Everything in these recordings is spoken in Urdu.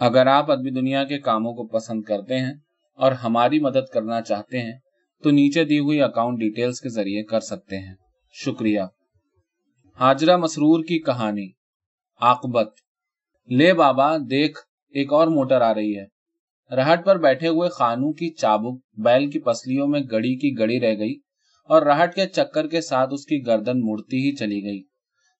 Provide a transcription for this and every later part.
اگر آپ ادبی دنیا کے کاموں کو پسند کرتے ہیں اور ہماری مدد کرنا چاہتے ہیں، تو نیچے دی ہوئی اکاؤنٹ ڈیٹیلز کے ذریعے کر سکتے ہیں۔ شکریہ۔ حاجرہ مسرور کی کہانی۔ آقبت لے بابا، دیکھ، ایک اور موٹر آ رہی ہے۔ رہٹ پر بیٹھے ہوئے خانو کی چابک بیل کی پسلیوں میں گڑی کی گڑی رہ گئی اور رہٹ کے چکر کے ساتھ اس کی گردن مڑتی ہی چلی گئی۔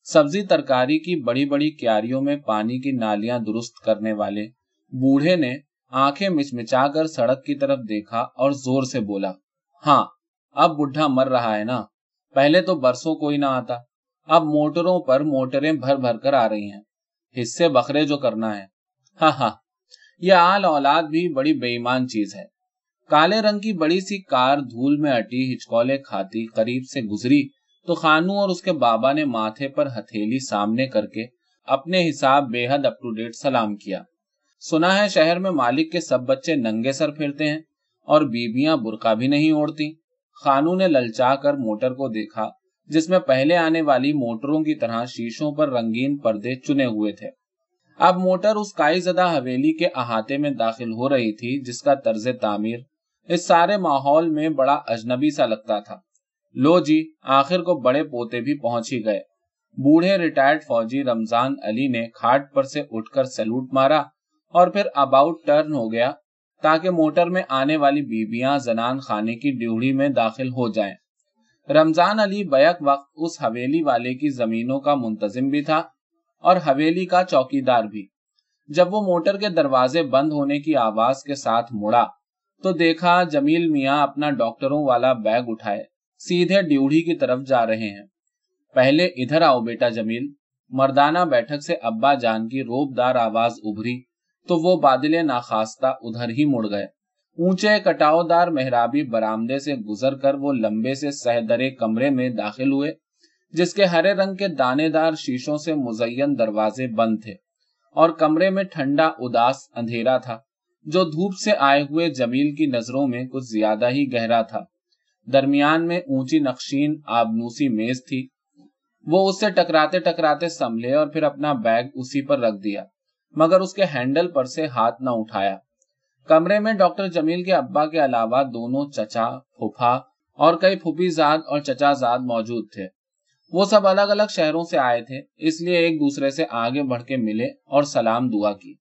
سبزی ترکاری کی بڑی بڑی کیاریوں میں پانی کی نالیاں درست کرنے والے بوڑھے نے آنکھیں مچمچا کر سڑک کی طرف دیکھا اور زور سے بولا ہاں اب بڈھا مر رہا ہے نا۔ پہلے تو برسوں کوئی نہ آتا، اب موٹروں پر موٹریں بھر بھر کر آ رہی ہیں۔ حصے بکرے جو کرنا ہے۔ ہاں ہاں یہ آل اولاد بھی بڑی بے ایمان چیز ہے۔ کالے رنگ کی بڑی سی کار دھول میں اٹی، ہچکولے کھاتی، قریب سے گزری۔ تو خانو اور اس کے بابا نے ماتھے پر ہتھیلی سامنے کر کے اپنے حساب بے حد اپ ٹو ڈیٹ سلام کیا۔ سنا ہے شہر میں مالک کے سب بچے ننگے سر پھرتے ہیں اور بیبیاں برقع بھی نہیں اوڑتی خانو نے للچا کر موٹر کو دیکھا، جس میں پہلے آنے والی موٹروں کی طرح شیشوں پر رنگین پردے چنے ہوئے تھے۔ اب موٹر اس کائی زدہ حویلی کے احاطے میں داخل ہو رہی تھی، جس کا طرز تعمیر اس سارے ماحول میں بڑا اجنبی سا لگتا تھا۔ لو جی آخر کو بڑے پوتے بھی پہنچ ہی گئے۔ بوڑھے ریٹائرڈ فوجی رمضان علی نے کھاٹ پر سے اٹھ کر سیلوٹ مارا اور پھر اباؤٹ ٹرن ہو گیا تاکہ موٹر میں آنے والی بیبیاں زنان خانے کی ڈیوڑی میں داخل ہو جائیں۔ رمضان علی بیک وقت اس حویلی والے کی زمینوں کا منتظم بھی تھا اور حویلی کا چوکی دار بھی۔ جب وہ موٹر کے دروازے بند ہونے کی آواز کے ساتھ مڑا تو دیکھا جمیل میاں اپنا ڈاکٹروں والا بیگ اٹھائے۔ سیدھے ڈیوڑی کی طرف جا رہے ہیں۔ پہلے ادھر آؤ بیٹا جمیل۔ مردانہ بیٹھک سے ابا جان کی روب دار آواز ابھری تو وہ بادل ناخواستہ ادھر ہی مڑ گئے۔ اونچے کٹاؤ دار محرابی برامدے سے گزر کر وہ لمبے سے سہدرے کمرے میں داخل ہوئے، جس کے ہرے رنگ کے دانے دار شیشوں سے مزین دروازے بند تھے۔ اور کمرے میں ٹھنڈا اداس اندھیرا تھا، جو دھوپ سے آئے ہوئے جمیل کی نظروں میں کچھ زیادہ ہی گہرا تھا۔ درمیان میں اونچی نقشین آبنوسی میز تھی۔ وہ اس سے ٹکراتے ٹکراتے سنبھلے اور پھر اپنا بیگ اسی پر رکھ دیا، مگر اس کے ہینڈل پر سے ہاتھ نہ اٹھایا۔ کمرے میں ڈاکٹر جمیل کے ابا کے علاوہ دونوں چچا، پھوپھا اور کئی پھوپھی زاد اور چچا زاد موجود تھے۔ وہ سب الگ الگ شہروں سے آئے تھے، اس لیے ایک دوسرے سے آگے بڑھ کے ملے اور سلام دعا کی۔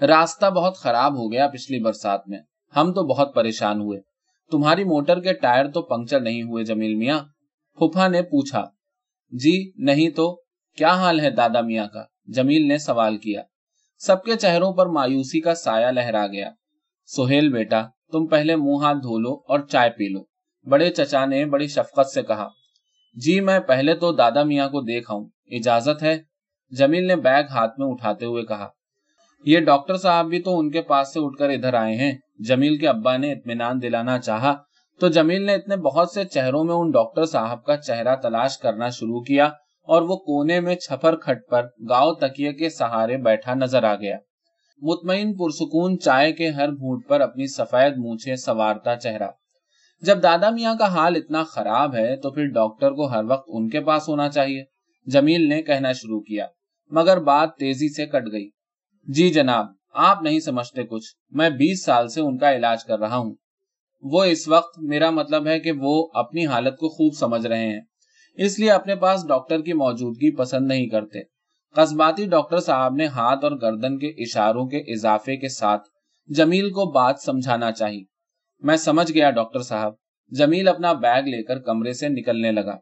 راستہ بہت خراب ہو گیا پچھلی برسات میں۔ ہم تو بہت پریشان ہوئے۔ تمہاری موٹر کے ٹائر تو پنکچر نہیں ہوئے جمیل میاں۔ پھپھا نے پوچھا جی نہیں تو کیا حال ہے دادا میاں کا؟ جمیل نے سوال کیا۔ سب کے چہروں پر مایوسی کا سایہ لہرا گیا۔ سہیل بیٹا، تم پہلے منہ ہاتھ دھو لو اور چائے پی لو۔ بڑے چچا نے بڑی شفقت سے کہا۔ جی میں پہلے تو دادا میاں کو دیکھ آؤں۔ اجازت ہے؟ جمیل نے بیگ ہاتھ میں اٹھاتے ہوئے کہا۔ یہ ڈاکٹر صاحب بھی تو ان کے پاس سے اٹھ کر ادھر آئے ہیں۔ جمیل کے ابا نے اطمینان دلانا چاہا تو جمیل نے اتنے بہت سے چہروں میں ان ڈاکٹر صاحب کا چہرہ تلاش کرنا شروع کیا اور وہ کونے میں چھپر کھٹ پر گاؤں تکیے کے سہارے بیٹھا نظر آ گیا۔ مطمئن پرسکون چائے کے ہر بھوٹ پر اپنی سفید مونچھے سوارتا چہرہ۔ جب دادا میاں کا حال اتنا خراب ہے تو پھر ڈاکٹر کو ہر وقت ان کے پاس ہونا چاہیے۔ جمیل نے کہنا شروع کیا، مگر بات تیزی سے کٹ گئی۔ جی جناب آپ نہیں سمجھتے کچھ۔ میں بیس سال سے ان کا علاج کر رہا ہوں۔ وہ اس وقت میرا مطلب ہے کہ وہ اپنی حالت کو خوب سمجھ رہے ہیں۔ اس لیے اپنے پاس ڈاکٹر کی موجودگی پسند نہیں کرتے۔ قصباتی ڈاکٹر صاحب نے ہاتھ اور گردن کے اشاروں کے اضافے کے ساتھ جمیل کو بات سمجھانا چاہی۔ میں سمجھ گیا ڈاکٹر صاحب۔ جمیل اپنا بیگ لے کر کمرے سے نکلنے لگا۔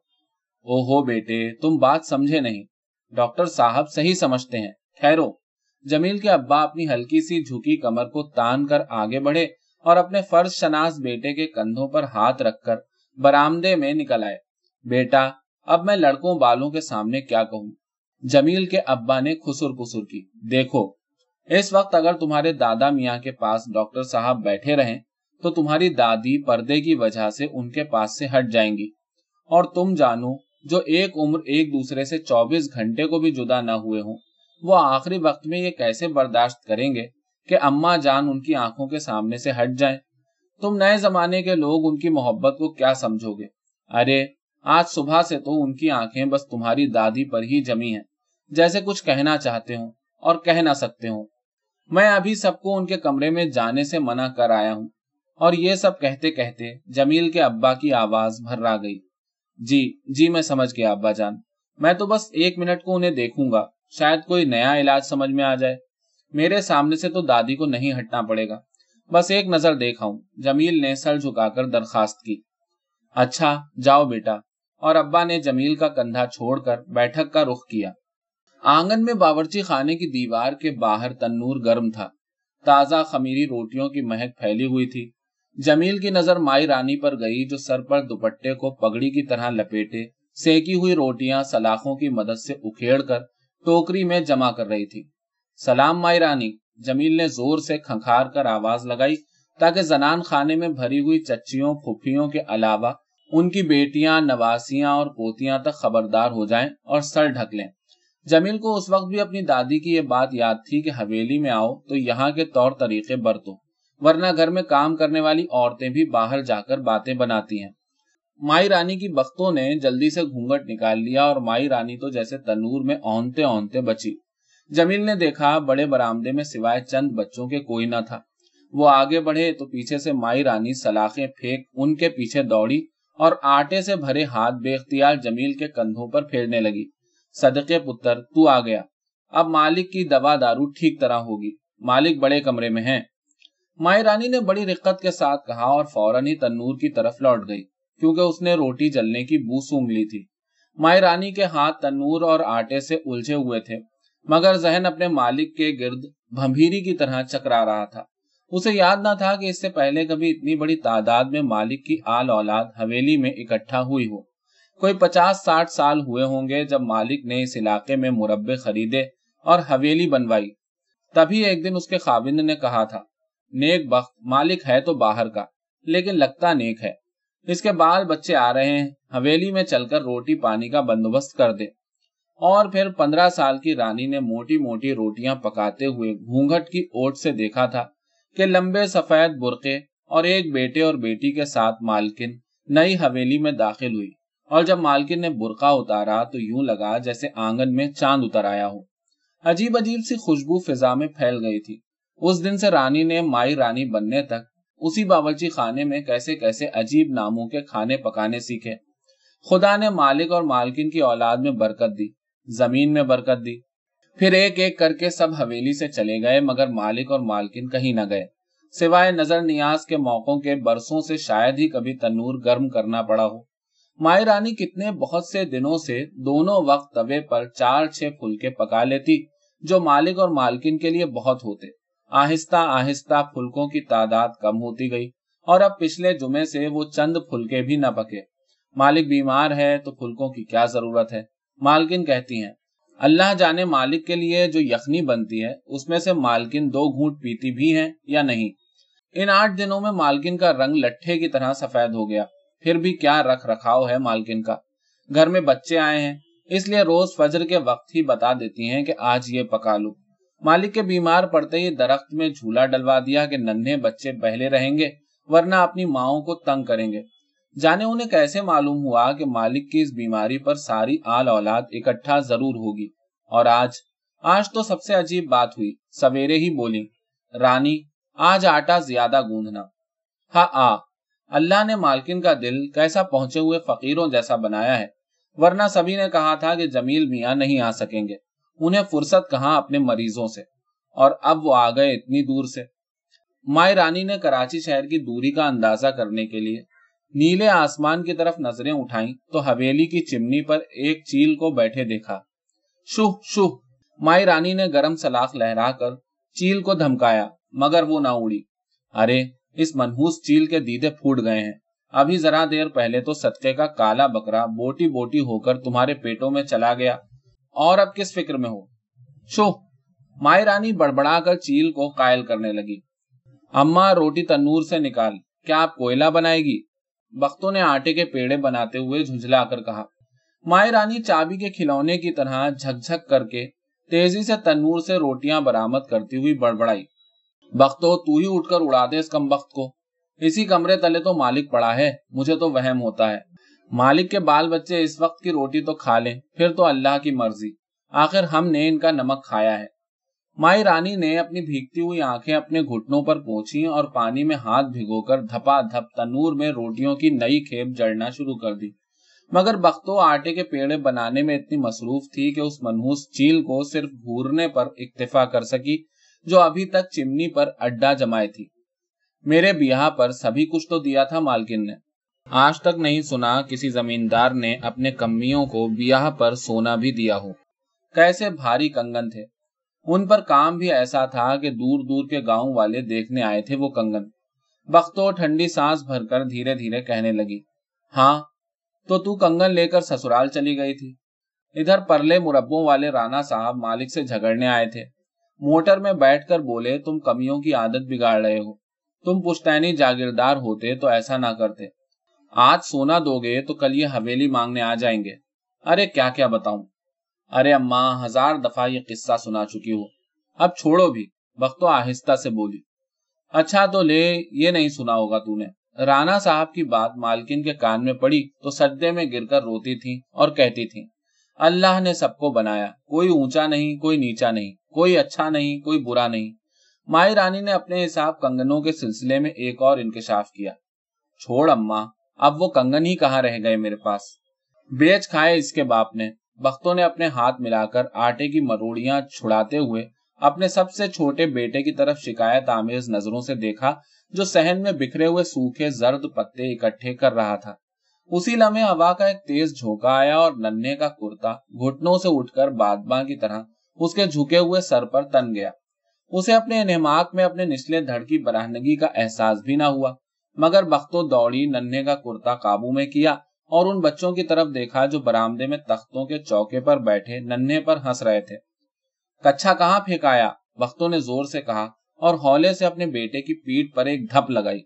او ہو بیٹے، تم بات سمجھے نہیں۔ ڈاکٹر صاحب صحیح سمجھتے ہیں۔ ٹھہرو۔ جمیل کے ابا اپنی ہلکی سی جھکی کمر کو تان کر آگے بڑھے اور اپنے فرض شناس بیٹے کے کندھوں پر ہاتھ رکھ کر برامدے میں نکل آئے۔ بیٹا، اب میں لڑکوں بالوں کے سامنے کیا کہوں؟ جمیل کے ابا نے خسر خسر کی۔ دیکھو، اس وقت اگر تمہارے دادا میاں کے پاس ڈاکٹر صاحب بیٹھے رہیں، تو تمہاری دادی پردے کی وجہ سے ان کے پاس سے ہٹ جائیں گی۔ اور تم جانو، جو ایک عمر ایک دوسرے سے چوبیس گھنٹے کو بھی جدا نہ ہوئے ہوں۔ وہ آخری وقت میں یہ کیسے برداشت کریں گے کہ اما جان ان کی آنکھوں کے سامنے سے ہٹ جائیں؟ تم نئے زمانے کے لوگ ان کی محبت کو کیا سمجھو گے؟ ارے، آج صبح سے تو ان کی آنکھیں بس تمہاری دادی پر ہی جمی ہیں، جیسے کچھ کہنا چاہتے ہوں اور کہہ نہ سکتے ہوں۔ میں ابھی سب کو ان کے کمرے میں جانے سے منع کر آیا ہوں، اور یہ سب کہتے کہتے جمیل کے ابا کی آواز بھر گئی۔ جی جی میں سمجھ گیا، ابا جان۔ میں تو بس ایک منٹ کو انہیں دیکھوں گا۔ شاید کوئی نیا علاج سمجھ میں آ جائے۔ میرے سامنے سے تو دادی کو نہیں ہٹنا پڑے گا۔ بس ایک نظر دیکھا ہوں جمیل نے سر جھکا کر درخواست کی۔ اچھا جاؤ بیٹا۔ اور ابا نے جمیل کا کندھا چھوڑ کر بیٹھک کا رخ کیا۔ آنگن میں باورچی خانے کی دیوار کے باہر تنور گرم تھا۔ تازہ خمیری روٹیوں کی مہک پھیلی ہوئی تھی۔ جمیل کی نظر مائی رانی پر گئی جو سر پر دوپٹے کو پگڑی کی طرح لپیٹے، سیکی ہوئی روٹیاں سلاخوں کی مدد سے اکھیڑ کر ٹوکری میں جمع کر رہی تھی۔ سلام مائی رانی، جمیل نے زور سے کھنکھار کر آواز لگائی تاکہ زنان خانے میں بھری ہوئی چچیوں، پھوپھیوں کے علاوہ ان کی بیٹیاں، نواسیاں اور پوتیاں تک خبردار ہو جائیں اور سر ڈھک لیں۔ جمیل کو اس وقت بھی اپنی دادی کی یہ بات یاد تھی کہ حویلی میں آؤ تو یہاں کے طور طریقے برتو، ورنہ گھر میں کام کرنے والی عورتیں بھی باہر جا کر باتیں بناتی ہیں۔ مائی رانی کی بختوں نے جلدی سے گھونگٹ نکال لیا اور مائی رانی تو جیسے تنور میں اونتے اونتے بچی۔ جمیل نے دیکھا بڑے برامدے میں سوائے چند بچوں کے کوئی نہ تھا۔ وہ آگے بڑھے تو پیچھے سے مائی رانی سلاخیں پھینک ان کے پیچھے دوڑی اور آٹے سے بھرے ہاتھ بے اختیار جمیل کے کندھوں پر پھیرنے لگی۔ صدقے پتر، تو آ گیا۔ اب مالک کی دوا دارو ٹھیک طرح ہوگی۔ مالک بڑے کمرے میں ہیں۔ مائی رانی نے بڑی رقت کے ساتھ کہا اور فوراً ہی تنور کی طرف لوٹ گئی۔ کیونکہ اس نے روٹی جلنے کی بو سونگ لی تھی۔ مائی رانی کے ہاتھ تنور اور آٹے سے الجھے ہوئے تھے، مگر ذہن اپنے مالک کے گرد بھمبیری کی طرح چکرا رہا تھا۔ اسے یاد نہ تھا کہ اس سے پہلے کبھی اتنی بڑی تعداد میں مالک کی آل اولاد حویلی میں اکٹھا ہوئی ہو۔ کوئی پچاس ساٹھ سال ہوئے ہوں گے جب مالک نے اس علاقے میں مربے خریدے اور حویلی بنوائی۔ تبھی ایک دن اس کے خاوند نے کہا تھا، نیک بخت، مالک ہے تو باہر کا، لیکن لگتا نیک ہے۔ اس کے بال بچے آ رہے ہیں، حویلی میں چل کر روٹی پانی کا بندوبست کر دے۔ اور پھر پندرہ سال کی رانی نے موٹی موٹی روٹیاں پکاتے ہوئے گھونگٹ کی اوٹ سے دیکھا تھا کہ لمبے سفید برقے اور ایک بیٹے اور بیٹی کے ساتھ مالکن نئی حویلی میں داخل ہوئی۔ اور جب مالکن نے برقع اتارا تو یوں لگا جیسے آنگن میں چاند اتر آیا ہو۔ عجیب عجیب سی خوشبو فضا میں پھیل گئی تھی۔ اس دن سے رانی نے مائی رانی بننے تک اسی باورچی خانے میں کیسے کیسے عجیب ناموں کے کھانے پکانے سیکھے۔ خدا نے مالک اور مالکن کی اولاد میں برکت دی، زمین میں برکت دی۔ پھر ایک ایک کر کے سب حویلی سے چلے گئے، مگر مالک اور مالکن کہیں نہ گئے۔ سوائے نظر نیاز کے موقعوں کے برسوں سے شاید ہی کبھی تنور گرم کرنا پڑا ہو۔ مائی رانی کتنے بہت سے دنوں سے دونوں وقت توے پر چار چھ پھلکے پکا لیتی، جو مالک اور مالکن کے لیے بہت ہوتے۔ آہستہ آہستہ پھلکوں کی تعداد کم ہوتی گئی اور اب پچھلے جمعے سے وہ چند پھلکے بھی نہ پکے۔ مالک بیمار ہے تو پھلکوں کی کیا ضرورت ہے؟ مالکن کہتی ہیں، اللہ جانے مالک کے لیے جو یخنی بنتی ہے، اس میں سے مالکن دو گھونٹ پیتی بھی ہیں یا نہیں؟ ان آٹھ دنوں میں مالکن کا رنگ لٹھے کی طرح سفید ہو گیا۔ پھر بھی کیا رکھ رکھاؤ ہے مالکن کا؟ گھر میں بچے آئے ہیں، اس لیے روز فجر کے وقت ہی بتا دیتی ہیں کہ آج یہ پکا لو۔ مالک کے بیمار پڑتے ہی درخت میں جھولا ڈلوا دیا کہ ننھے بچے بہلے رہیں گے، ورنہ اپنی ماؤں کو تنگ کریں گے۔ جانے انہیں کیسے معلوم ہوا کہ مالک کی اس بیماری پر ساری آل اولاد اکٹھا ضرور ہوگی؟ اور آج؟ آج تو سب سے عجیب بات ہوئی، سویرے ہی بولی رانی، آج آٹا زیادہ گوندنا ہاں آ، اللہ نے مالکن کا دل کیسا پہنچے ہوئے فقیروں جیسا بنایا ہے، ورنہ سبھی نے کہا تھا کہ جمیل میاں نہیں آ سکیں گے۔ انہیں فرصت کہاں اپنے مریضوں سے اور اب وہ آ گئے اتنی دور سے۔ مائی رانی نے کراچی شہر کی دوری کا اندازہ کرنے کے لیے نیلے آسمان کی طرف نظریں اٹھائیں تو حویلی کی چمنی پر ایک چیل کو بیٹھے دیکھا۔ شوہ شوہ۔ مائی رانی نے گرم سلاخ لہرا کر چیل کو دھمکایا، مگر وہ نہ اڑی۔ ارے، اس منہوس چیل کے دیدے پھوٹ گئے ہیں۔ ابھی ذرا دیر پہلے تو صدقے کا کالا بکرا بوٹی بوٹی ہو کر تمہارے پیٹوں میں چلا گیا۔ اور اب کس فکر میں ہو؟ شو مائی رانی بڑبڑا کر چیل کو قائل کرنے لگی۔ اما روٹی تنور سے نکال، کیا آپ کوئلہ بنائے گی؟ بختوں نے آٹے کے پیڑے بناتے ہوئے جھنجلا کر کہا۔ مائی رانی چابی کے کھلونے کی طرح جھک جھک کر کے تیزی سے تنور سے روٹیاں برامد کرتی ہوئی بڑبڑائی۔ بختو، تو ہی اٹھ کر اڑا دے اس کم بخت کو۔ اسی کمرے تلے تو مالک پڑا ہے، مجھے تو وہم ہوتا ہے۔ مالک کے بال بچے اس وقت کی روٹی تو کھا لیں، پھر تو اللہ کی مرضی۔ آخر ہم نے ان کا نمک کھایا ہے۔ مائی رانی نے اپنی بھیگتی ہوئی آنکھیں اپنے گھٹنوں پر پہنچی اور پانی میں ہاتھ بھگو کر دھپا دھپ تنور میں روٹیوں کی نئی کھیپ جڑنا شروع کر دی۔ مگر بختو آٹے کے پیڑے بنانے میں اتنی مصروف تھی کہ اس منہوس چیل کو صرف گھورنے پر اکتفا کر سکی، جو ابھی تک چمنی پر اڈا جمائے تھی۔ میرے بیاہ پر سبھی کچھ تو دیا تھا مالکن نے۔ آج تک نہیں سنا کسی زمیندار نے اپنے کمیوں کو بیاہ پر سونا بھی دیا ہو۔ کیسے بھاری کنگن تھے۔ ان پر کام بھی ایسا تھا کہ دور دور کے گاؤں والے دیکھنے آئے تھے وہ کنگن۔ بختو ٹھنڈی سانس بھر کر دھیرے دھیرے کہنے لگی۔ ہاں تو تو کنگن لے کر سسرال چلی گئی تھی۔ ادھر پرلے مربوں والے رانا صاحب مالک سے جھگڑنے آئے تھے۔ موٹر میں بیٹھ کر بولے، تم کمیوں کی عادت بگاڑ رہے ہو۔ تم پشتینی جاگیردار ہوتے تو ایسا نہ کرتے۔ آج سونا دو گے تو کل یہ حویلی مانگنے آ جائیں گے۔ ارے کیا کیا بتاؤں؟ ارے اماں، ہزار دفعہ یہ قصہ سنا چکی ہو اب چھوڑو بھی بختو آہستہ سے بولی۔ اچھا تو لے، یہ نہیں سنا ہوگا تو نے۔ رانا صاحب کی بات مالکن کے کان میں پڑی تو سدے میں گر کر روتی تھی اور کہتی تھی اللہ نے سب کو بنایا، کوئی اونچا نہیں، کوئی نیچا نہیں، کوئی اچھا نہیں، کوئی برا نہیں۔ مائی رانی نے اپنے حساب کنگنوں کے سلسلے میں ایک اور انکشاف کیا۔ چھوڑ اما اب وہ کنگن ہی کہاں رہ گئے میرے پاس؟ بیچ کھائے اس کے باپ نے۔ بختوں نے اپنے ہاتھ ملا کر آٹے کی مروڑیاں چھڑاتے ہوئے اپنے سب سے چھوٹے بیٹے کی طرف شکایت آمیز نظروں سے دیکھا جو سہن میں بکھرے ہوئے سوکھے زرد پتے اکٹھے کر رہا تھا۔ اسی لمحے ہوا کا ایک تیز جھونکا آیا اور ننے کا کرتا گھٹنوں سے اٹھ کر بادباں کی طرح اس کے جھکے ہوئے سر پر تن گیا۔ اسے اپنے انہماک میں اپنے نچلے دھڑ کی براہنگی کا احساس بھی نہ ہوا۔ مگر بختوں دوڑی ننے کا کرتا قابو میں کیا اور ان بچوں کی طرف دیکھا جو برامدے میں تختوں کے چوکے پر بیٹھے ننے پر ہنس رہے تھے۔ کچھا کہاں پھینکایا؟ بختوں نے زور سے کہا اور ہولے سے اپنے بیٹے کی پیٹ پر ایک دھپ لگائی۔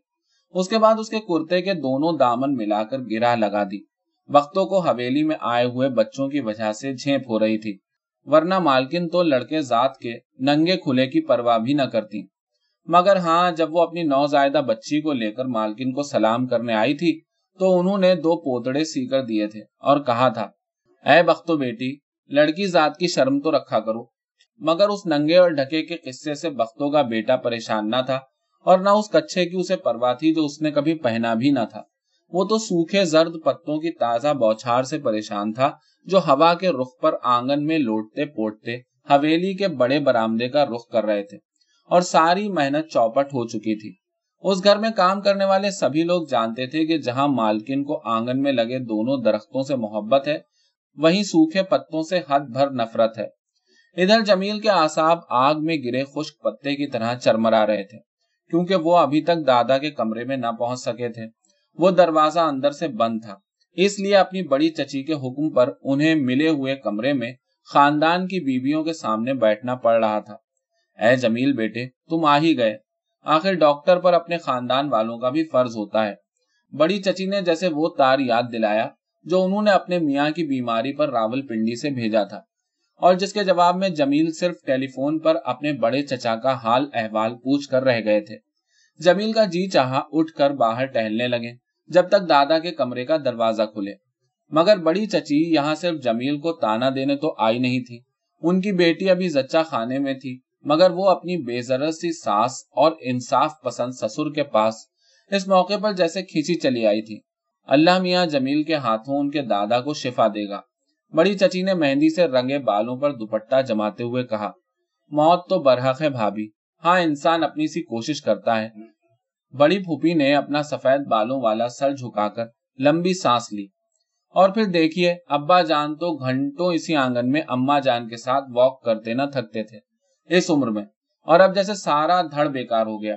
اس کے بعد اس کے کرتے کے دونوں دامن ملا کر گرا لگا دی۔ بختوں کو حویلی میں آئے ہوئے بچوں کی وجہ سے جھینپ ہو رہی تھی۔ ورنہ مالکن تو لڑکے ذات کے ننگے کھلے کی پرواہ بھی نہ کرتی۔ مگر ہاں جب وہ اپنی نوزائیدہ بچی کو لے کر مالکن کو سلام کرنے آئی تھی، تو انہوں نے دو پوتڑے سی کر دیے تھے اور کہا تھا، اے بختو بیٹی، لڑکی ذات کی شرم تو رکھا کرو، مگر اس ننگے اور ڈھکے کے قصے سے بختوں کا بیٹا پریشان نہ تھا اور نہ اس کچھے کی اسے پرواہ تھی جو اس نے کبھی پہنا بھی نہ تھا۔ وہ تو سوکھے زرد پتوں کی تازہ بوچھار سے پریشان تھا جو ہوا کے رخ پر آنگن میں لوٹتے پوٹتے، حویلی کے بڑے برامدے کا رخ کر رہے تھے۔ اور ساری محنت چوپٹ ہو چکی تھی۔ اس گھر میں کام کرنے والے سبھی لوگ جانتے تھے کہ جہاں مالکن کو آنگن میں لگے دونوں درختوں سے محبت ہے، وہیں سوکھے پتوں سے حد بھر نفرت ہے۔ ادھر جمیل کے آساب آگ میں گرے خشک پتے کی طرح چرمرا رہے تھے، کیونکہ وہ ابھی تک دادا کے کمرے میں نہ پہنچ سکے تھے۔ وہ دروازہ اندر سے بند تھا، اس لیے اپنی بڑی چچی کے حکم پر انہیں ملے ہوئے کمرے میں خاندان کی بیویوں کے سامنے بیٹھنا پڑ رہا تھا۔ اے جمیل بیٹے، تم آ ہی گئے۔ آخر ڈاکٹر پر اپنے خاندان والوں کا بھی فرض ہوتا ہے۔ بڑی چچی نے جیسے وہ تار یاد دلایا جو انہوں نے اپنے میاں کی بیماری پر راول پنڈی سے بھیجا تھا۔ اور جس کے جواب میں جمیل صرف ٹیلی فون پر اپنے بڑے چچا کا حال احوال پوچھ کر رہ گئے تھے۔ جمیل کا جی چاہا اٹھ کر باہر ٹہلنے لگے جب تک دادا کے کمرے کا دروازہ کھلے۔ مگر بڑی چچی یہاں صرف جمیل کو تانا دینے تو آئی نہیں تھی۔ ان کی بیٹی ابھی زچا خانے میں تھی۔ مگر وہ اپنی بے ضرر سی ساس اور انصاف پسند سسر کے پاس اس موقع پر جیسے کھینچی چلی آئی تھی۔ اللہ میاں جمیل کے ہاتھوں ان کے دادا کو شفا دے گا۔ بڑی چچی نے مہندی سے رنگے بالوں پر دوپٹہ جماتے ہوئے کہا، موت تو برحق ہے بھابھی۔ ہاں انسان اپنی سی کوشش کرتا ہے۔ بڑی پھوپھی نے اپنا سفید بالوں والا سر جھکا کر لمبی سانس لی۔ اور پھر دیکھیے، ابا جان تو گھنٹوں اسی آنگن میں اما جان کے ساتھ واک کرتے نہ تھکتے تھے۔ اس عمر میں۔ اور اب جیسے سارا دھڑ بیکار ہو گیا۔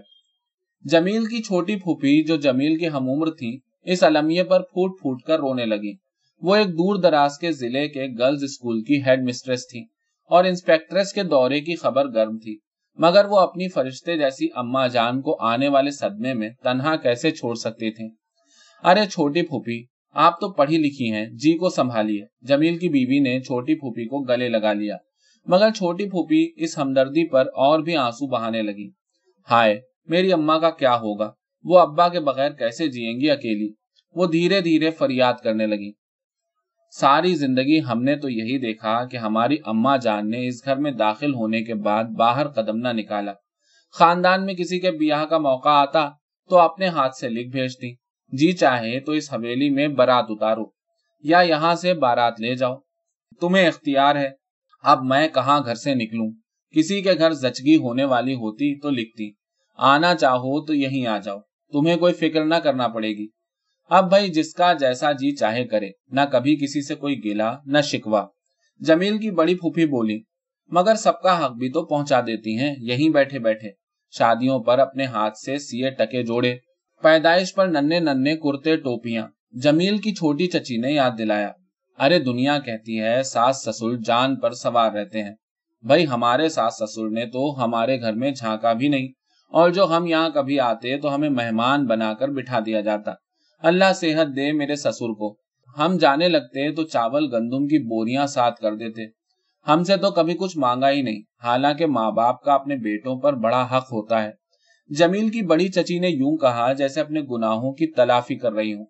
جمیل کی چھوٹی پھوپھی جو جمیل کی ہم عمر تھی اس علمیے پر پھوٹ پھوٹ کر رونے لگی۔ وہ ایک دور دراز کے ضلع کے گرلز اسکول کی ہیڈ مسٹریس تھی اور انسپیکٹرس کے دورے کی خبر گرم تھی۔ مگر وہ اپنی فرشتے جیسی اما جان کو آنے والے صدمے میں تنہا کیسے چھوڑ سکتی تھی ارے چھوٹی پھوپھی، آپ تو پڑھی لکھی ہیں جی کو سنبھالیے۔ جمیل کی بیوی نے چھوٹی پھوپھی کو گلے لگا لیا۔ مگر چھوٹی پھوپھی اس ہمدردی پر اور بھی آنسو بہانے لگی۔ ہائے، میری اما کا کیا ہوگا؟ وہ ابا کے بغیر کیسے جیئیں گی اکیلی؟ وہ دھیرے دھیرے فریاد کرنے لگی۔ ساری زندگی ہم نے تو یہی دیکھا کہ ہماری اما جان نے اس گھر میں داخل ہونے کے بعد باہر قدم نہ نکالا۔ خاندان میں کسی کے بیاہ کا موقع آتا تو اپنے ہاتھ سے لکھ بھیجتی جی چاہے تو اس حویلی میں برات اتارو یا یہاں سے بارات لے جاؤ۔ تمہیں اختیار ہے اب میں کہاں گھر سے نکلوں؟ کسی کے گھر زچگی ہونے والی ہوتی تو لکھتی، آنا چاہو تو یہیں آ جاؤ، تمہیں کوئی فکر نہ کرنا پڑے گی۔ اب بھائی جس کا جیسا جی چاہے کرے، نہ کبھی کسی سے کوئی گلا نہ شکوا جمیل کی بڑی پھوپھی بولی، مگر سب کا حق بھی تو پہنچا دیتی ہیں، یہیں بیٹھے بیٹھے۔ شادیوں پر اپنے ہاتھ سے سیے ٹکے جوڑے، پیدائش پر ننے ننے کرتے ٹوپیاں۔ جمیل کی چھوٹی چچی نے یاد دلایا۔ ارے دنیا کہتی ہے، ساس سسر جان پر سوار رہتے ہیں۔ بھائی ہمارے ساس سسر نے تو ہمارے گھر میں جھانکا بھی نہیں۔ اور جو ہم یہاں کبھی آتے تو ہمیں مہمان بنا کر بٹھا دیا جاتا۔ اللہ صحت دے میرے سسر کو۔ ہم جانے لگتے تو چاول گندم کی بوریاں ساتھ کر دیتے۔ ہم سے تو کبھی کچھ مانگا ہی نہیں۔ حالانکہ ماں باپ کا اپنے بیٹوں پر بڑا حق ہوتا ہے۔ جمیل کی بڑی چچی نے یوں کہا جیسے اپنے گناہوں کی تلافی کر رہی ہوں۔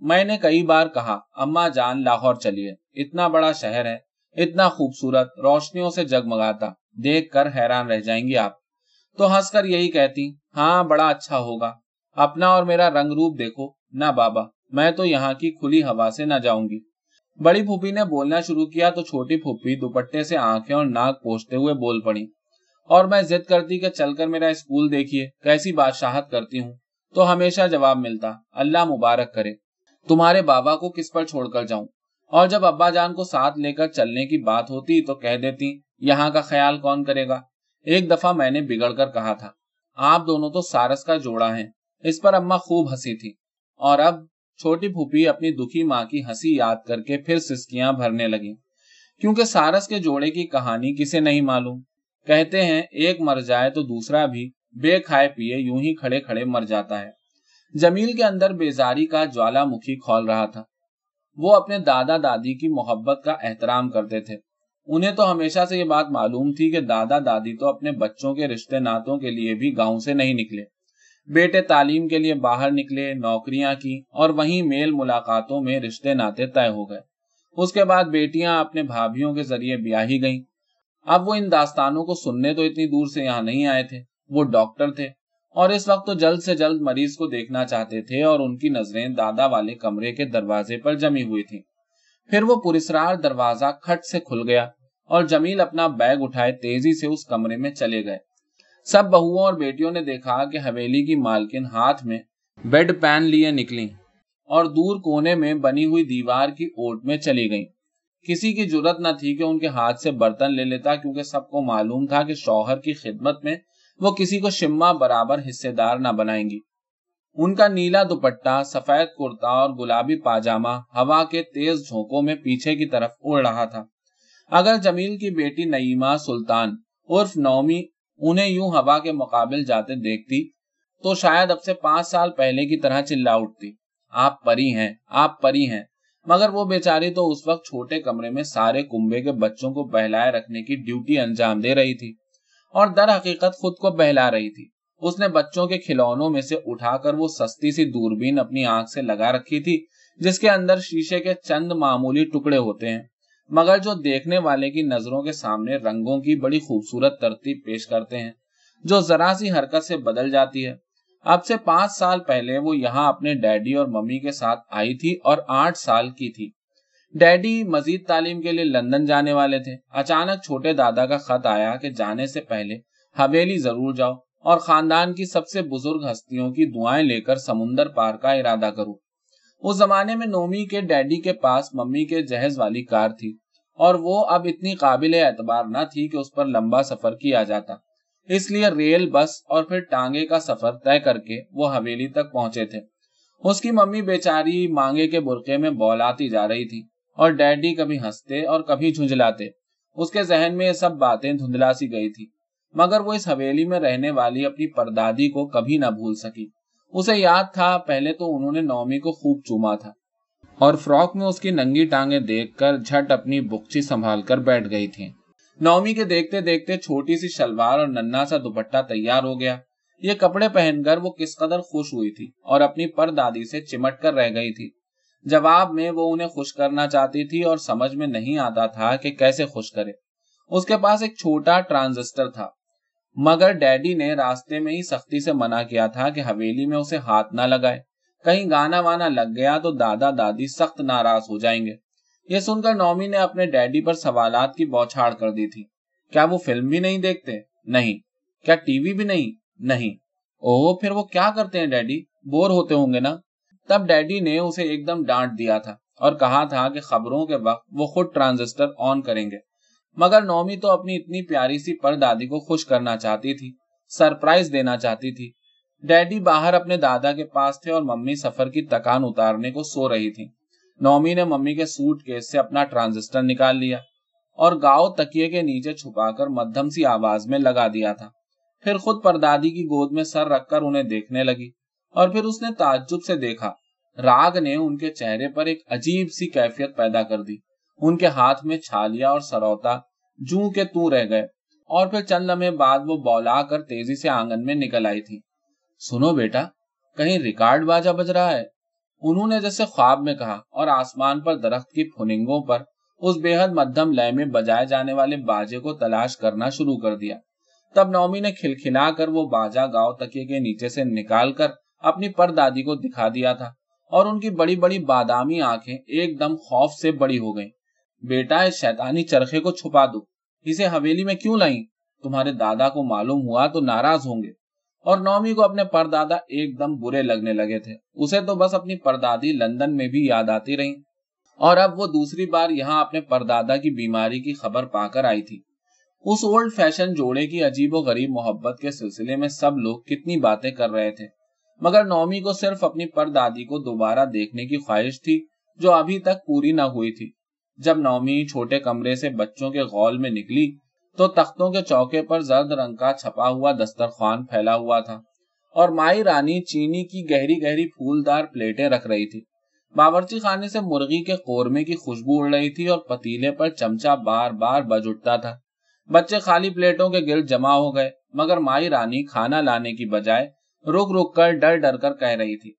میں نے کئی بار کہا اما جان لاہور چلیے، اتنا بڑا شہر ہے، اتنا خوبصورت، روشنیوں سے جگمگاتا، دیکھ کر حیران رہ جائیں گی آپ۔ تو ہنس کر یہی کہتی ہاں بڑا اچھا ہوگا۔ اپنا اور میرا رنگ روپ دیکھو۔ نہ بابا، میں تو یہاں کی کھلی ہوا سے نہ جاؤں گی۔ بڑی پھوپھی نے بولنا شروع کیا تو چھوٹی پھوپھی دوپٹے سے آنکھیں اور ناک پوچھتے ہوئے بول پڑی، اور میں ضد کرتی کہ چل کر میرا اسکول دیکھیے، کیسی بادشاہت کرتی ہوں۔ تو ہمیشہ جواب ملتا، اللہ مبارک کرے۔ تمہارے بابا کو کس پر چھوڑ کر جاؤں؟ اور جب ابا جان کو ساتھ لے کر چلنے کی بات ہوتی تو کہہ دیتی، یہاں کا خیال کون کرے گا؟ ایک دفعہ میں نے بگڑ کر کہا تھا، آپ دونوں تو سارس کا جوڑا ہے اس پر اما خوب ہنسی تھی، اور اب چھوٹی پھوپھی اپنی دکھی ماں کی ہنسی یاد کر کے پھر سسکیاں بھرنے لگی کیونکہ سارس کے جوڑے کی کہانی کسے نہیں معلوم۔ کہتے ہیں، ایک مر جائے تو دوسرا بھی بے کھائے پیے یوں ہی کھڑے کھڑے مر جاتا ہے۔ جمیل کے اندر بیزاری کا جوالا مکھی کھول رہا تھا۔ وہ اپنے دادا دادی کی محبت کا احترام کرتے تھے۔ انہیں تو ہمیشہ سے یہ بات معلوم تھی کہ دادا دادی تو اپنے بچوں کے رشتے ناتوں کے لیے بھی گاؤں سے نہیں نکلے۔ بیٹے تعلیم کے لیے باہر نکلے، نوکریاں کی اور وہیں میل ملاقاتوں میں رشتے ناطے طے ہو گئے۔ اس کے بعد بیٹیاں اپنے بھابھیوں کے ذریعے بیاہی گئیں۔ اب وہ ان داستانوں کو سننے تو اتنی دور سے یہاں نہیں آئے تھے۔ وہ ڈاکٹر تھے۔ اور اس وقت تو جلد سے جلد مریض کو دیکھنا چاہتے تھے اور ان کی نظریں دادا والے کمرے کے دروازے پر جمی ہوئی تھی پھر وہ پرسرار دروازہ کھٹ سے کھل گیا اور جمیل اپنا بیگ اٹھائے تیزی سے اس کمرے میں چلے گئے۔ سب بہوؤں اور بیٹیوں نے دیکھا کہ حویلی کی مالکن ہاتھ میں بیڈ پین لیے نکلی اور دور کونے میں بنی ہوئی دیوار کی اوٹ میں چلی گئی کسی کی ضرورت نہ تھی کہ ان کے ہاتھ سے برتن لے لیتا کیونکہ سب کو معلوم تھا کہ شوہر کی خدمت میں وہ کسی کو شما برابر حصے دار نہ بنائیں گی۔ ان کا نیلا دوپٹا سفید کرتا اور گلابی پاجامہ ہوا کے تیز جھونکوں میں پیچھے کی طرف اڑ رہا تھا۔ اگر جمیل کی بیٹی نئیما سلطان عرف نومی انہیں یوں ہوا کے مقابل جاتے دیکھتی تو شاید اب سے پانچ سال پہلے کی طرح چلا اٹھتی۔ آپ پری ہیں، آپ پری ہیں۔ مگر وہ بیچاری تو اس وقت چھوٹے کمرے میں سارے کنبے کے بچوں کو بہلائے رکھنے کی ڈیوٹی انجام دے رہی تھی۔ اور در حقیقت خود کو بہلا رہی تھی۔ اس نے بچوں کے کھلونوں میں سے اٹھا کر وہ سستی سی دوربین اپنی آنکھ سے لگا رکھی تھی، جس کے اندر شیشے کے چند معمولی ٹکڑے ہوتے ہیں۔ مگر جو دیکھنے والے کی نظروں کے سامنے رنگوں کی بڑی خوبصورت ترتیب پیش کرتے ہیں، جو ذرا سی حرکت سے بدل جاتی ہے۔ اب سے پانچ سال پہلے وہ یہاں اپنے ڈیڈی اور ممی کے ساتھ آئی تھی اور آٹھ سال کی تھی۔ ڈیڈی مزید تعلیم کے لیے لندن جانے والے تھے۔ اچانک چھوٹے دادا کا خط آیا کہ جانے سے پہلے حویلی ضرور جاؤ اور خاندان کی سب سے بزرگ ہستیوں کی دعائیں لے کر سمندر پار کا ارادہ کرو۔ اس زمانے میں نومی کے ڈیڈی کے پاس ممی کے جہیز والی کار تھی اور وہ اب اتنی قابل اعتبار نہ تھی کہ اس پر لمبا سفر کیا جاتا۔ اس لیے ریل، بس اور پھر ٹانگے کا سفر طے کر کے وہ حویلی تک پہنچے تھے۔ اس کی ممی بیچاری مانگے کے برقے میں بولاتی جا رہی تھی۔ اور ڈیڈی کبھی ہنستے اور کبھی جھنجلاتے اس کے ذہن میں یہ سب باتیں دھندلا سی گئی تھی مگر وہ اس حویلی میں رہنے والی اپنی پردادی کو کبھی نہ بھول سکی۔ اسے یاد تھا، پہلے تو انہوں نے نومی کو خوب چوما تھا۔ اور فراک میں اس کی ننگی ٹانگیں دیکھ کر جھٹ اپنی بکچی سنبھال کر بیٹھ گئی تھی نومی کے دیکھتے دیکھتے چھوٹی سی شلوار اور ننا سا دوپٹہ تیار ہو گیا۔ یہ کپڑے پہن کر وہ کس قدر خوش ہوئی تھی اور اپنی پر دادی سے چمٹ کر رہ گئی تھی۔ جواب میں وہ انہیں خوش کرنا چاہتی تھی اور سمجھ میں نہیں آتا تھا کہ کیسے خوش کرے۔ اس کے پاس ایک چھوٹا ٹرانزسٹر تھا، مگر ڈیڈی نے راستے میں ہی سختی سے منع کیا تھا کہ حویلی میں اسے ہاتھ نہ لگائے۔ کہیں گانا وانا لگ گیا تو دادا دادی سخت ناراض ہو جائیں گے۔ یہ سن کر نومی نے اپنے ڈیڈی پر سوالات کی بوچھاڑ کر دی تھی۔ کیا وہ فلم بھی نہیں دیکھتے؟ نہیں۔ کیا ٹی وی بھی نہیں؟ نہیں۔ او پھر وہ کیا کرتے ہیں ڈیڈی؟ بور ہوتے ہوں گے نا؟ تب ڈیڈی نے اسے ایک دم ڈانٹ دیا تھا اور کہا تھا کہ خبروں کے وقت وہ خود ٹرانزسٹر آن کریں گے۔ مگر نومی تو اپنی اتنی پیاری سی پر دادی کو خوش کرنا چاہتی تھی، سرپرائز دینا چاہتی تھی۔ ڈیڈی باہر اپنے دادا کے پاس تھے اور ممی سفر کی تکان اتارنے کو سو رہی تھی نومی نے ممی کے سوٹ کیس سے اپنا ٹرانزسٹر نکال لیا اور گاؤ تکیے کے نیچے چھپا کر مدھم سی آواز میں لگا دیا تھا۔ پھر خود پردادی کی گود میں سر رکھ کر انہیں دیکھنے لگی۔ اور پھر اس نے تعجب سے دیکھا۔ راگ نے ان کے چہرے پر ایک عجیب سی کیفیت پیدا کر دی۔ ان کے ہاتھ میں چھالیا اور سروتا جو کے تو رہ گئے۔ اور پھر چند لمحے بعد وہ بولا کر تیزی سے آنگن میں نکل آئی تھی۔ سنو بیٹا، کہیں ریکارڈ باجا بج رہا ہے؟ انہوں نے جیسے خواب میں کہا اور آسمان پر درخت کی پھنگوں پر اس بے حد مدھم لیے میں بجائے جانے والے باجے کو تلاش کرنا شروع کر دیا۔ تب نومی نے کھلکھلا کر وہ باجا گاؤں تکیے کے نیچے سے نکال کر اپنی پر دادی کو دکھا دیا تھا اور ان کی بڑی بڑی بادامی آنکھیں ایک دم خوف سے بڑی ہو گئیں۔ بیٹا، اس شیطانی چرخے کو چھپا دو۔ اسے حویلی میں کیوں لائیں؟ تمہارے دادا کو معلوم ہوا تو ناراض ہوں گے۔ اور نومی کو اپنے پردادا ایک دم برے لگنے لگے تھے۔ اسے تو بس اپنی پردادی لندن میں بھی یاد آتی رہی اور اب وہ دوسری بار یہاں اپنے پردادا کی بیماری کی خبر پا کر آئی تھی۔ اس اولڈ فیشن جوڑے کی عجیب و غریب محبت کے سلسلے میں سب لوگ کتنی باتیں کر رہے تھے۔ مگر نومی کو صرف اپنی پر دادی کو دوبارہ دیکھنے کی خواہش تھی، جو ابھی تک پوری نہ ہوئی تھی۔ جب نومی چھوٹے کمرے سے بچوں کے غول میں نکلی، تو تختوں کے چوکے پر زرد رنگ کا چھپا ہوا دسترخوان پھیلا ہوا تھا اور مائی رانی چینی کی گہری گہری پھولدار پلیٹیں رکھ رہی تھی۔ باورچی خانے سے مرغی کے قورمے کی خوشبو اڑ رہی تھی اور پتیلے پر چمچا بار بار بج اٹھتا تھا۔ بچے خالی پلیٹوں کے گرد جمع ہو گئے، مگر مائی رانی کھانا لانے کی بجائے رک رک کر ڈر ڈر کر کہہ رہی تھی۔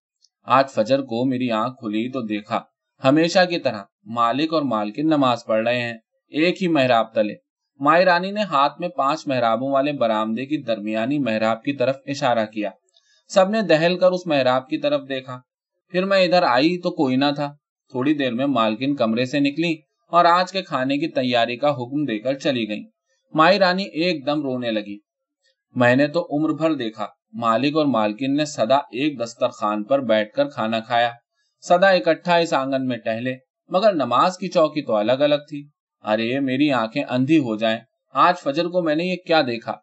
آج فجر کو میری آنکھ کھلی تو دیکھا، ہمیشہ کی طرح مالک اور مالکن نماز پڑھ رہے ہیں، ایک ہی محراب تلے۔ مائی رانی نے ہاتھ میں پانچ محرابوں والے برامدے کی درمیانی محراب کی طرف اشارہ کیا۔ سب نے دہل کر اس محراب کی طرف دیکھا۔ پھر میں ادھر آئی تو کوئی نہ تھا۔ تھوڑی دیر میں مالکن کمرے سے نکلی اور آج کے کھانے کی تیاری کا حکم دے کر چلی گئی مائی رانی ایک دم رونے لگی۔ میں نے تو عمر بھر دیکھا۔ مالک اور مالکن نے سدا ایک دسترخوان پر بیٹھ کر کھانا کھایا۔ سدا اکٹھا اس آنگن میں ٹہلے، مگر نماز کی چوکی تو الگ الگ تھی۔ ارے میری آنکھیں اندھی ہو جائیں، آج فجر کو میں نے یہ کیا دیکھا؟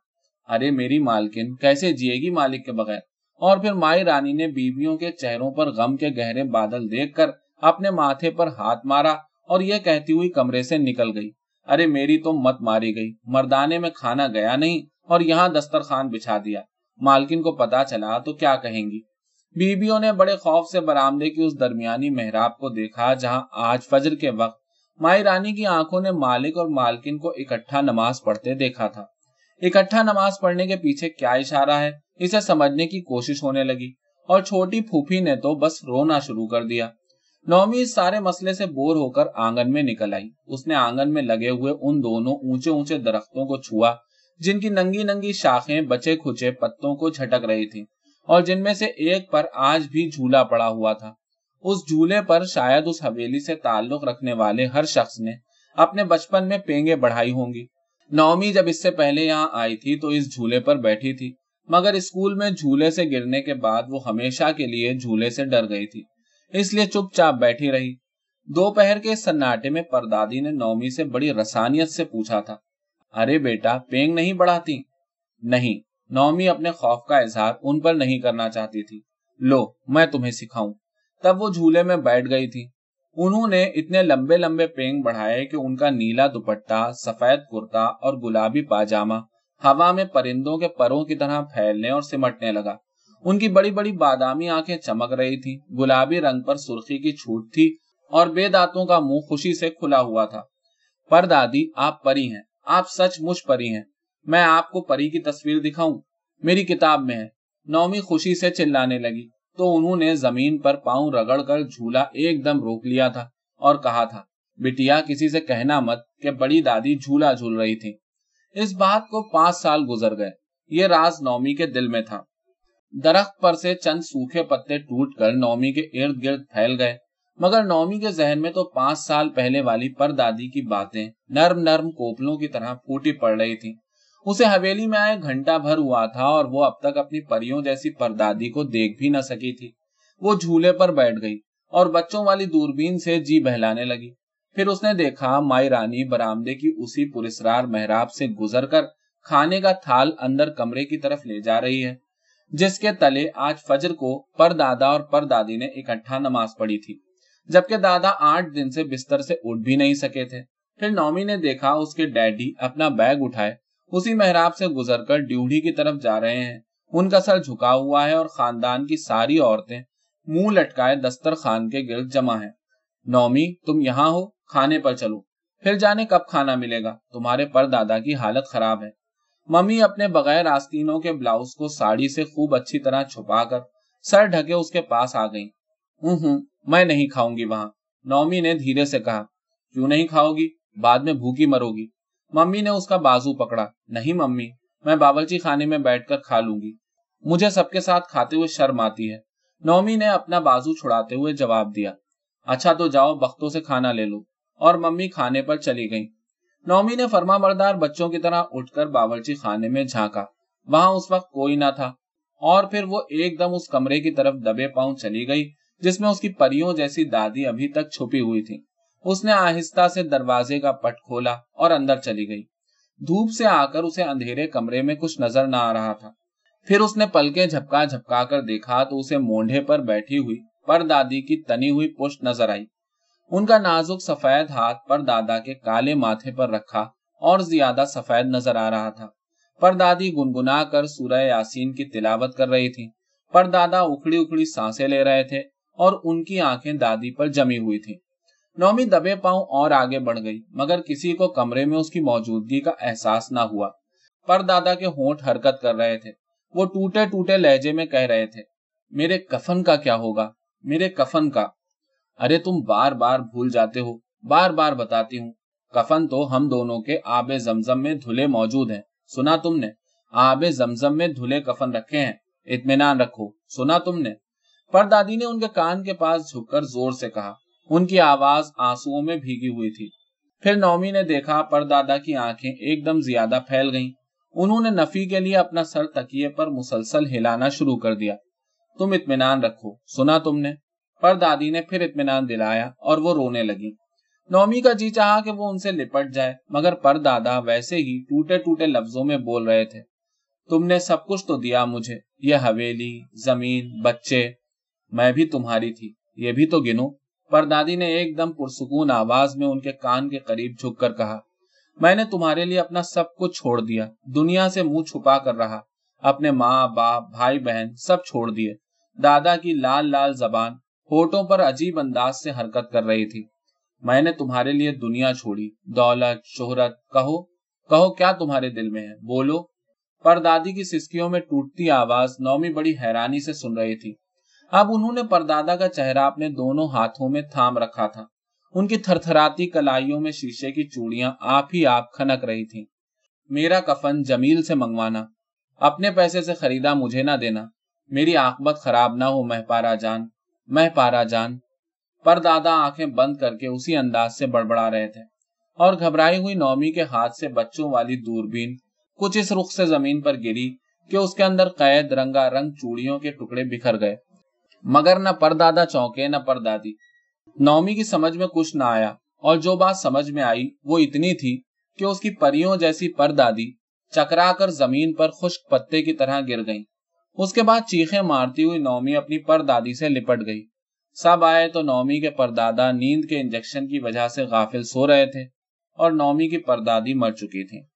ارے میری مالکن، کیسے جیے گی مالک کے بغیر؟ اور پھر مائی رانی نے بیویوں کے چہروں پر غم کے گہرے بادل دیکھ کر اپنے ماتھے پر ہاتھ مارا اور یہ کہتی ہوئی کمرے سے نکل گئی۔ ارے میری تو مت ماری گئی، مردانے میں کھانا گیا نہیں اور یہاں دسترخوان بچھا دیا۔ مالکن کو پتا چلا تو کیا کہیں گی؟ بیویوں نے بڑے خوف سے برامدے کی اس درمیانی محراب کو دیکھا جہاں آج فجر کے وقت مائی رانی کی آنکھوں نے مالک اور مالکن کو اکٹھا نماز پڑھتے دیکھا تھا۔ اکٹھا نماز پڑھنے کے پیچھے کیا اشارہ ہے؟ اسے سمجھنے کی کوشش ہونے لگی اور چھوٹی پھوپھی نے تو بس رونا شروع کر دیا۔ نومی اس سارے مسئلے سے بور ہو کر آنگن میں نکل آئی۔ اس نے آنگن میں لگے ہوئے ان دونوں اونچے اونچے درختوں کو چھوا۔ جن کی ننگی ننگی شاخیں بچے کھچے پتوں کو جھٹک رہی تھی اور جن میں سے ایک پر آج بھی جھولا پڑا ہوا تھا۔ اس جھولے پر شاید اس حویلی سے تعلق رکھنے والے ہر شخص نے اپنے بچپن میں پینگے بڑھائی ہوں گی۔ نومی جب اس سے پہلے یہاں آئی تھی تو اس جھولے پر بیٹھی تھی، مگر اسکول میں جھولے سے گرنے کے بعد وہ ہمیشہ کے لیے جھولے سے ڈر گئی تھی۔ اس لیے چپ چاپ بیٹھی رہی۔ دوپہر کے سناٹے میں پردادی نے نومی سے بڑی رسانیت سے پوچھا تھا۔ ارے بیٹا، پینگ نہیں بڑھاتی۔ نہیں، نومی اپنے خوف کا اظہار ان پر نہیں کرنا چاہتی تھی۔ لو، میں تمہیں سکھاؤں۔ تب وہ جھولے میں بیٹھ گئی تھی۔ انہوں نے اتنے لمبے لمبے پینگ بڑھائے کہ ان کا نیلا دوپٹا سفید کرتا اور گلابی پاجامہ ہوا میں پرندوں کے پروں کی طرح پھیلنے اور سمٹنے لگا۔ ان کی بڑی بڑی بادامی آنکھیں چمک رہی تھی گلابی رنگ پر سرخی کی چھوٹ تھی اور بے دانتوں کا منہ خوشی سے کھلا ہوا تھا۔ پر دادی، آپ پری ہیں۔ آپ سچ مچ پری ہیں۔ میں آپ کو پری کی تصویر دکھاؤں۔ میری کتاب میں ہے۔ نومی خوشی سے چلانے لگی۔ تو انہوں نے زمین پر پاؤں رگڑ کر جھولا ایک دم روک لیا تھا اور کہا تھا، بٹیا، کسی سے کہنا مت کہ بڑی دادی جھولا جھول رہی تھی اس بات کو پانچ سال گزر گئے۔ یہ راز نومی کے دل میں تھا۔ درخت پر سے چند سوکھے پتے ٹوٹ کر نومی کے ارد گرد پھیل گئے۔ مگر نومی کے ذہن میں تو پانچ سال پہلے والی پر دادی کی باتیں نرم نرم کوپلوں کی طرح پھوٹی پڑ رہی تھی اسے حویلی میں آئے گھنٹہ بھر ہوا تھا اور وہ اب تک اپنی پریوں جیسی پردادی کو دیکھ بھی نہ سکی تھی۔ وہ جھولے پر بیٹھ گئی اور بچوں والی دوربین سے جی بہلانے لگی۔ پھر اس نے دیکھا مائی رانی برامدے کی اسی پرسرار محراب سے گزر کر کھانے کا تھال اندر کمرے کی طرف لے جا رہی ہے، جس کے تلے آج فجر کو پر دادا اور پر دادی نے اکٹھا نماز پڑھی تھی۔ جبکہ دادا آٹھ دن سے بستر سے اٹھ بھی نہیں سکے تھے۔ پھر نومی نے دیکھا اس کے ڈیڈی اپنا بیگ اٹھائے۔ اسی محراب سے گزر کر ڈیوڑی کی طرف جا رہے ہیں۔ ان کا سر جھکا ہوا ہے اور خاندان کی ساری عورتیں منہ لٹکائے دستر خان کے گرد جمع ہے نومی، تم یہاں ہو، کھانے پر چلو۔ پھر جانے کب کھانا ملے گا؟ تمہارے پر دادا کی حالت خراب ہے۔ ممی اپنے بغیر آستینوں کے بلاؤز کو ساڑی سے خوب اچھی طرح چھپا کر سر ڈھکے اس کے پاس آ گئی ہوں ہوں، میں نہیں کھاؤں گی وہاں۔ نومی نے دھیرے سے کہا، کیوں نہیں کھاؤ گی؟ بعد میں بھوکی مرو گی۔ ممی نے اس کا بازو پکڑا۔ نہیں ممی، میں باورچی خانے میں بیٹھ کر کھا لوں گی۔ مجھے سب کے ساتھ کھاتے ہوئے شرم آتی ہے۔ نومی نے اپنا بازو چھڑاتے ہوئے جواب دیا اچھا تو جاؤ، بختوں سے کھانا لے لو۔ اور ممی کھانے پر چلی گئی نومی نے فرما بردار بچوں کی طرح اٹھ کر باورچی خانے میں جھانکا۔ وہاں اس وقت کوئی نہ تھا۔ اور پھر وہ ایک دم اس کمرے کی طرف دبے پاؤں چلی گئی۔ جس میں اس کی پریوں جیسی دادی ابھی تک چھپی ہوئی تھی۔ اس نے آہستہ سے دروازے کا پٹ کھولا اور اندر چلی گئی۔ دھوپ سے آ کر اسے اندھیرے کمرے میں کچھ نظر نہ آ رہا تھا۔ پھر اس نے پلکے جھپکا جھپکا کر دیکھا تو اسے مونڈے پر بیٹھی ہوئی پر دادی کی تنی ہوئی پشت نظر آئی۔ ان کا نازک سفید ہاتھ پر دادا کے کالے ماتھے پر رکھا اور زیادہ سفید نظر آ رہا تھا۔ پر دادی گنگنا کر سورہ یاسین کی تلاوت کر رہی تھی۔ پر دادا اکھڑی اکھڑی سانسیں لے رہے تھے۔ اور ان کی آنکھیں دادی پر جمی ہوئی تھی نومی دبے پاؤں اور آگے بڑھ گئی، مگر کسی کو کمرے میں اس کی موجودگی کا احساس نہ ہوا۔ پر دادا کے ہونٹ حرکت کر رہے تھے۔ وہ ٹوٹے ٹوٹے لہجے میں کہہ رہے تھے، میرے کفن کا کیا ہوگا؟ میرے کفن کا۔ ارے تم بار بار بھول جاتے ہو، بار بار بتاتی ہوں۔ کفن تو ہم دونوں کے آب زمزم میں دھلے موجود ہیں۔ سنا تم نے، آب زمزم میں دھلے کفن رکھے ہیں۔ اطمینان رکھو، سنا تم نے۔ پر دادی نے ان کے کان کے پاس جھک کر زور سے کہا۔ ان کی آواز آنسو میں بھیگی ہوئی تھی۔ پھر نومی نے دیکھا پر دادا کی آنکھیں ایک دم زیادہ پھیل گئیں۔ انہوں نے نفی کے لیے اپنا سر تکیے پر مسلسل ہلانا شروع کر دیا۔ تم اطمینان رکھو۔ سنا تم نے۔ پر دادی نے پھر اطمینان دلایا اور وہ رونے لگی نومی کا جی چاہا کہ وہ ان سے لپٹ جائے، مگر پر دادا ویسے ہی ٹوٹے ٹوٹے لفظوں میں بول رہے تھے۔ تم نے سب کچھ تو دیا مجھے۔ یہ حویلی، زمین، بچے۔ میں بھی تمہاری تھی، یہ بھی تو گنو پر دادی نے ایک دم پرسکون آواز میں ان کے کان کے قریب جھک کر کہا، میں نے تمہارے لیے اپنا سب کچھ چھوڑ دیا، دنیا سے منہ چھپا کر رہا۔ اپنے ماں، باپ، بھائی، بہن سب چھوڑ دیے۔ دادا کی لال لال زبان ہوٹوں پر عجیب انداز سے حرکت کر رہی تھی۔ میں نے تمہارے لیے دنیا چھوڑی، دولت، شہرت، کہو کہو کیا تمہارے دل میں ہے، بولو۔ پر دادی کی سسکیوں میں ٹوٹتی آواز نومی بڑی حیرانی سے سن رہی تھی۔ اب انہوں نے پردادا کا چہرہ اپنے دونوں ہاتھوں میں تھام رکھا تھا۔ ان کی تھر تھراتی کلائیوں میں شیشے کی چوڑیاں آپ ہی آپ کھنک رہی تھی میرا کفن جمیل سے منگوانا، اپنے پیسے سے خریدا مجھے نہ دینا۔ میری آکبت خراب نہ ہو، مہ پارا جان، مہ پارا جان۔ پر دادا آنکھیں بند کر کے اسی انداز سے بڑبڑا رہے تھے۔ اور گھبرائی ہوئی نومی کے ہاتھ سے بچوں والی دوربین کچھ اس رخ سے زمین پر گری کہ اس کے اندر قید رنگا رنگ چوڑیوں کے ٹکڑے بکھر گئے۔ مگر نہ پر دادا چونکے، نہ پر دادی نومی کی سمجھ میں کچھ نہ آیا اور جو بات سمجھ میں آئی وہ اتنی تھی کہ اس کی پریوں جیسی پر دادی چکرا کر زمین پر خشک پتے کی طرح گر گئیں۔ اس کے بعد چیخیں مارتی ہوئی نومی اپنی پر دادی سے لپٹ گئی۔ سب آئے تو نومی کے پردادا نیند کے انجیکشن کی وجہ سے غافل سو رہے تھے اور نومی کی پردادی مر چکی تھی۔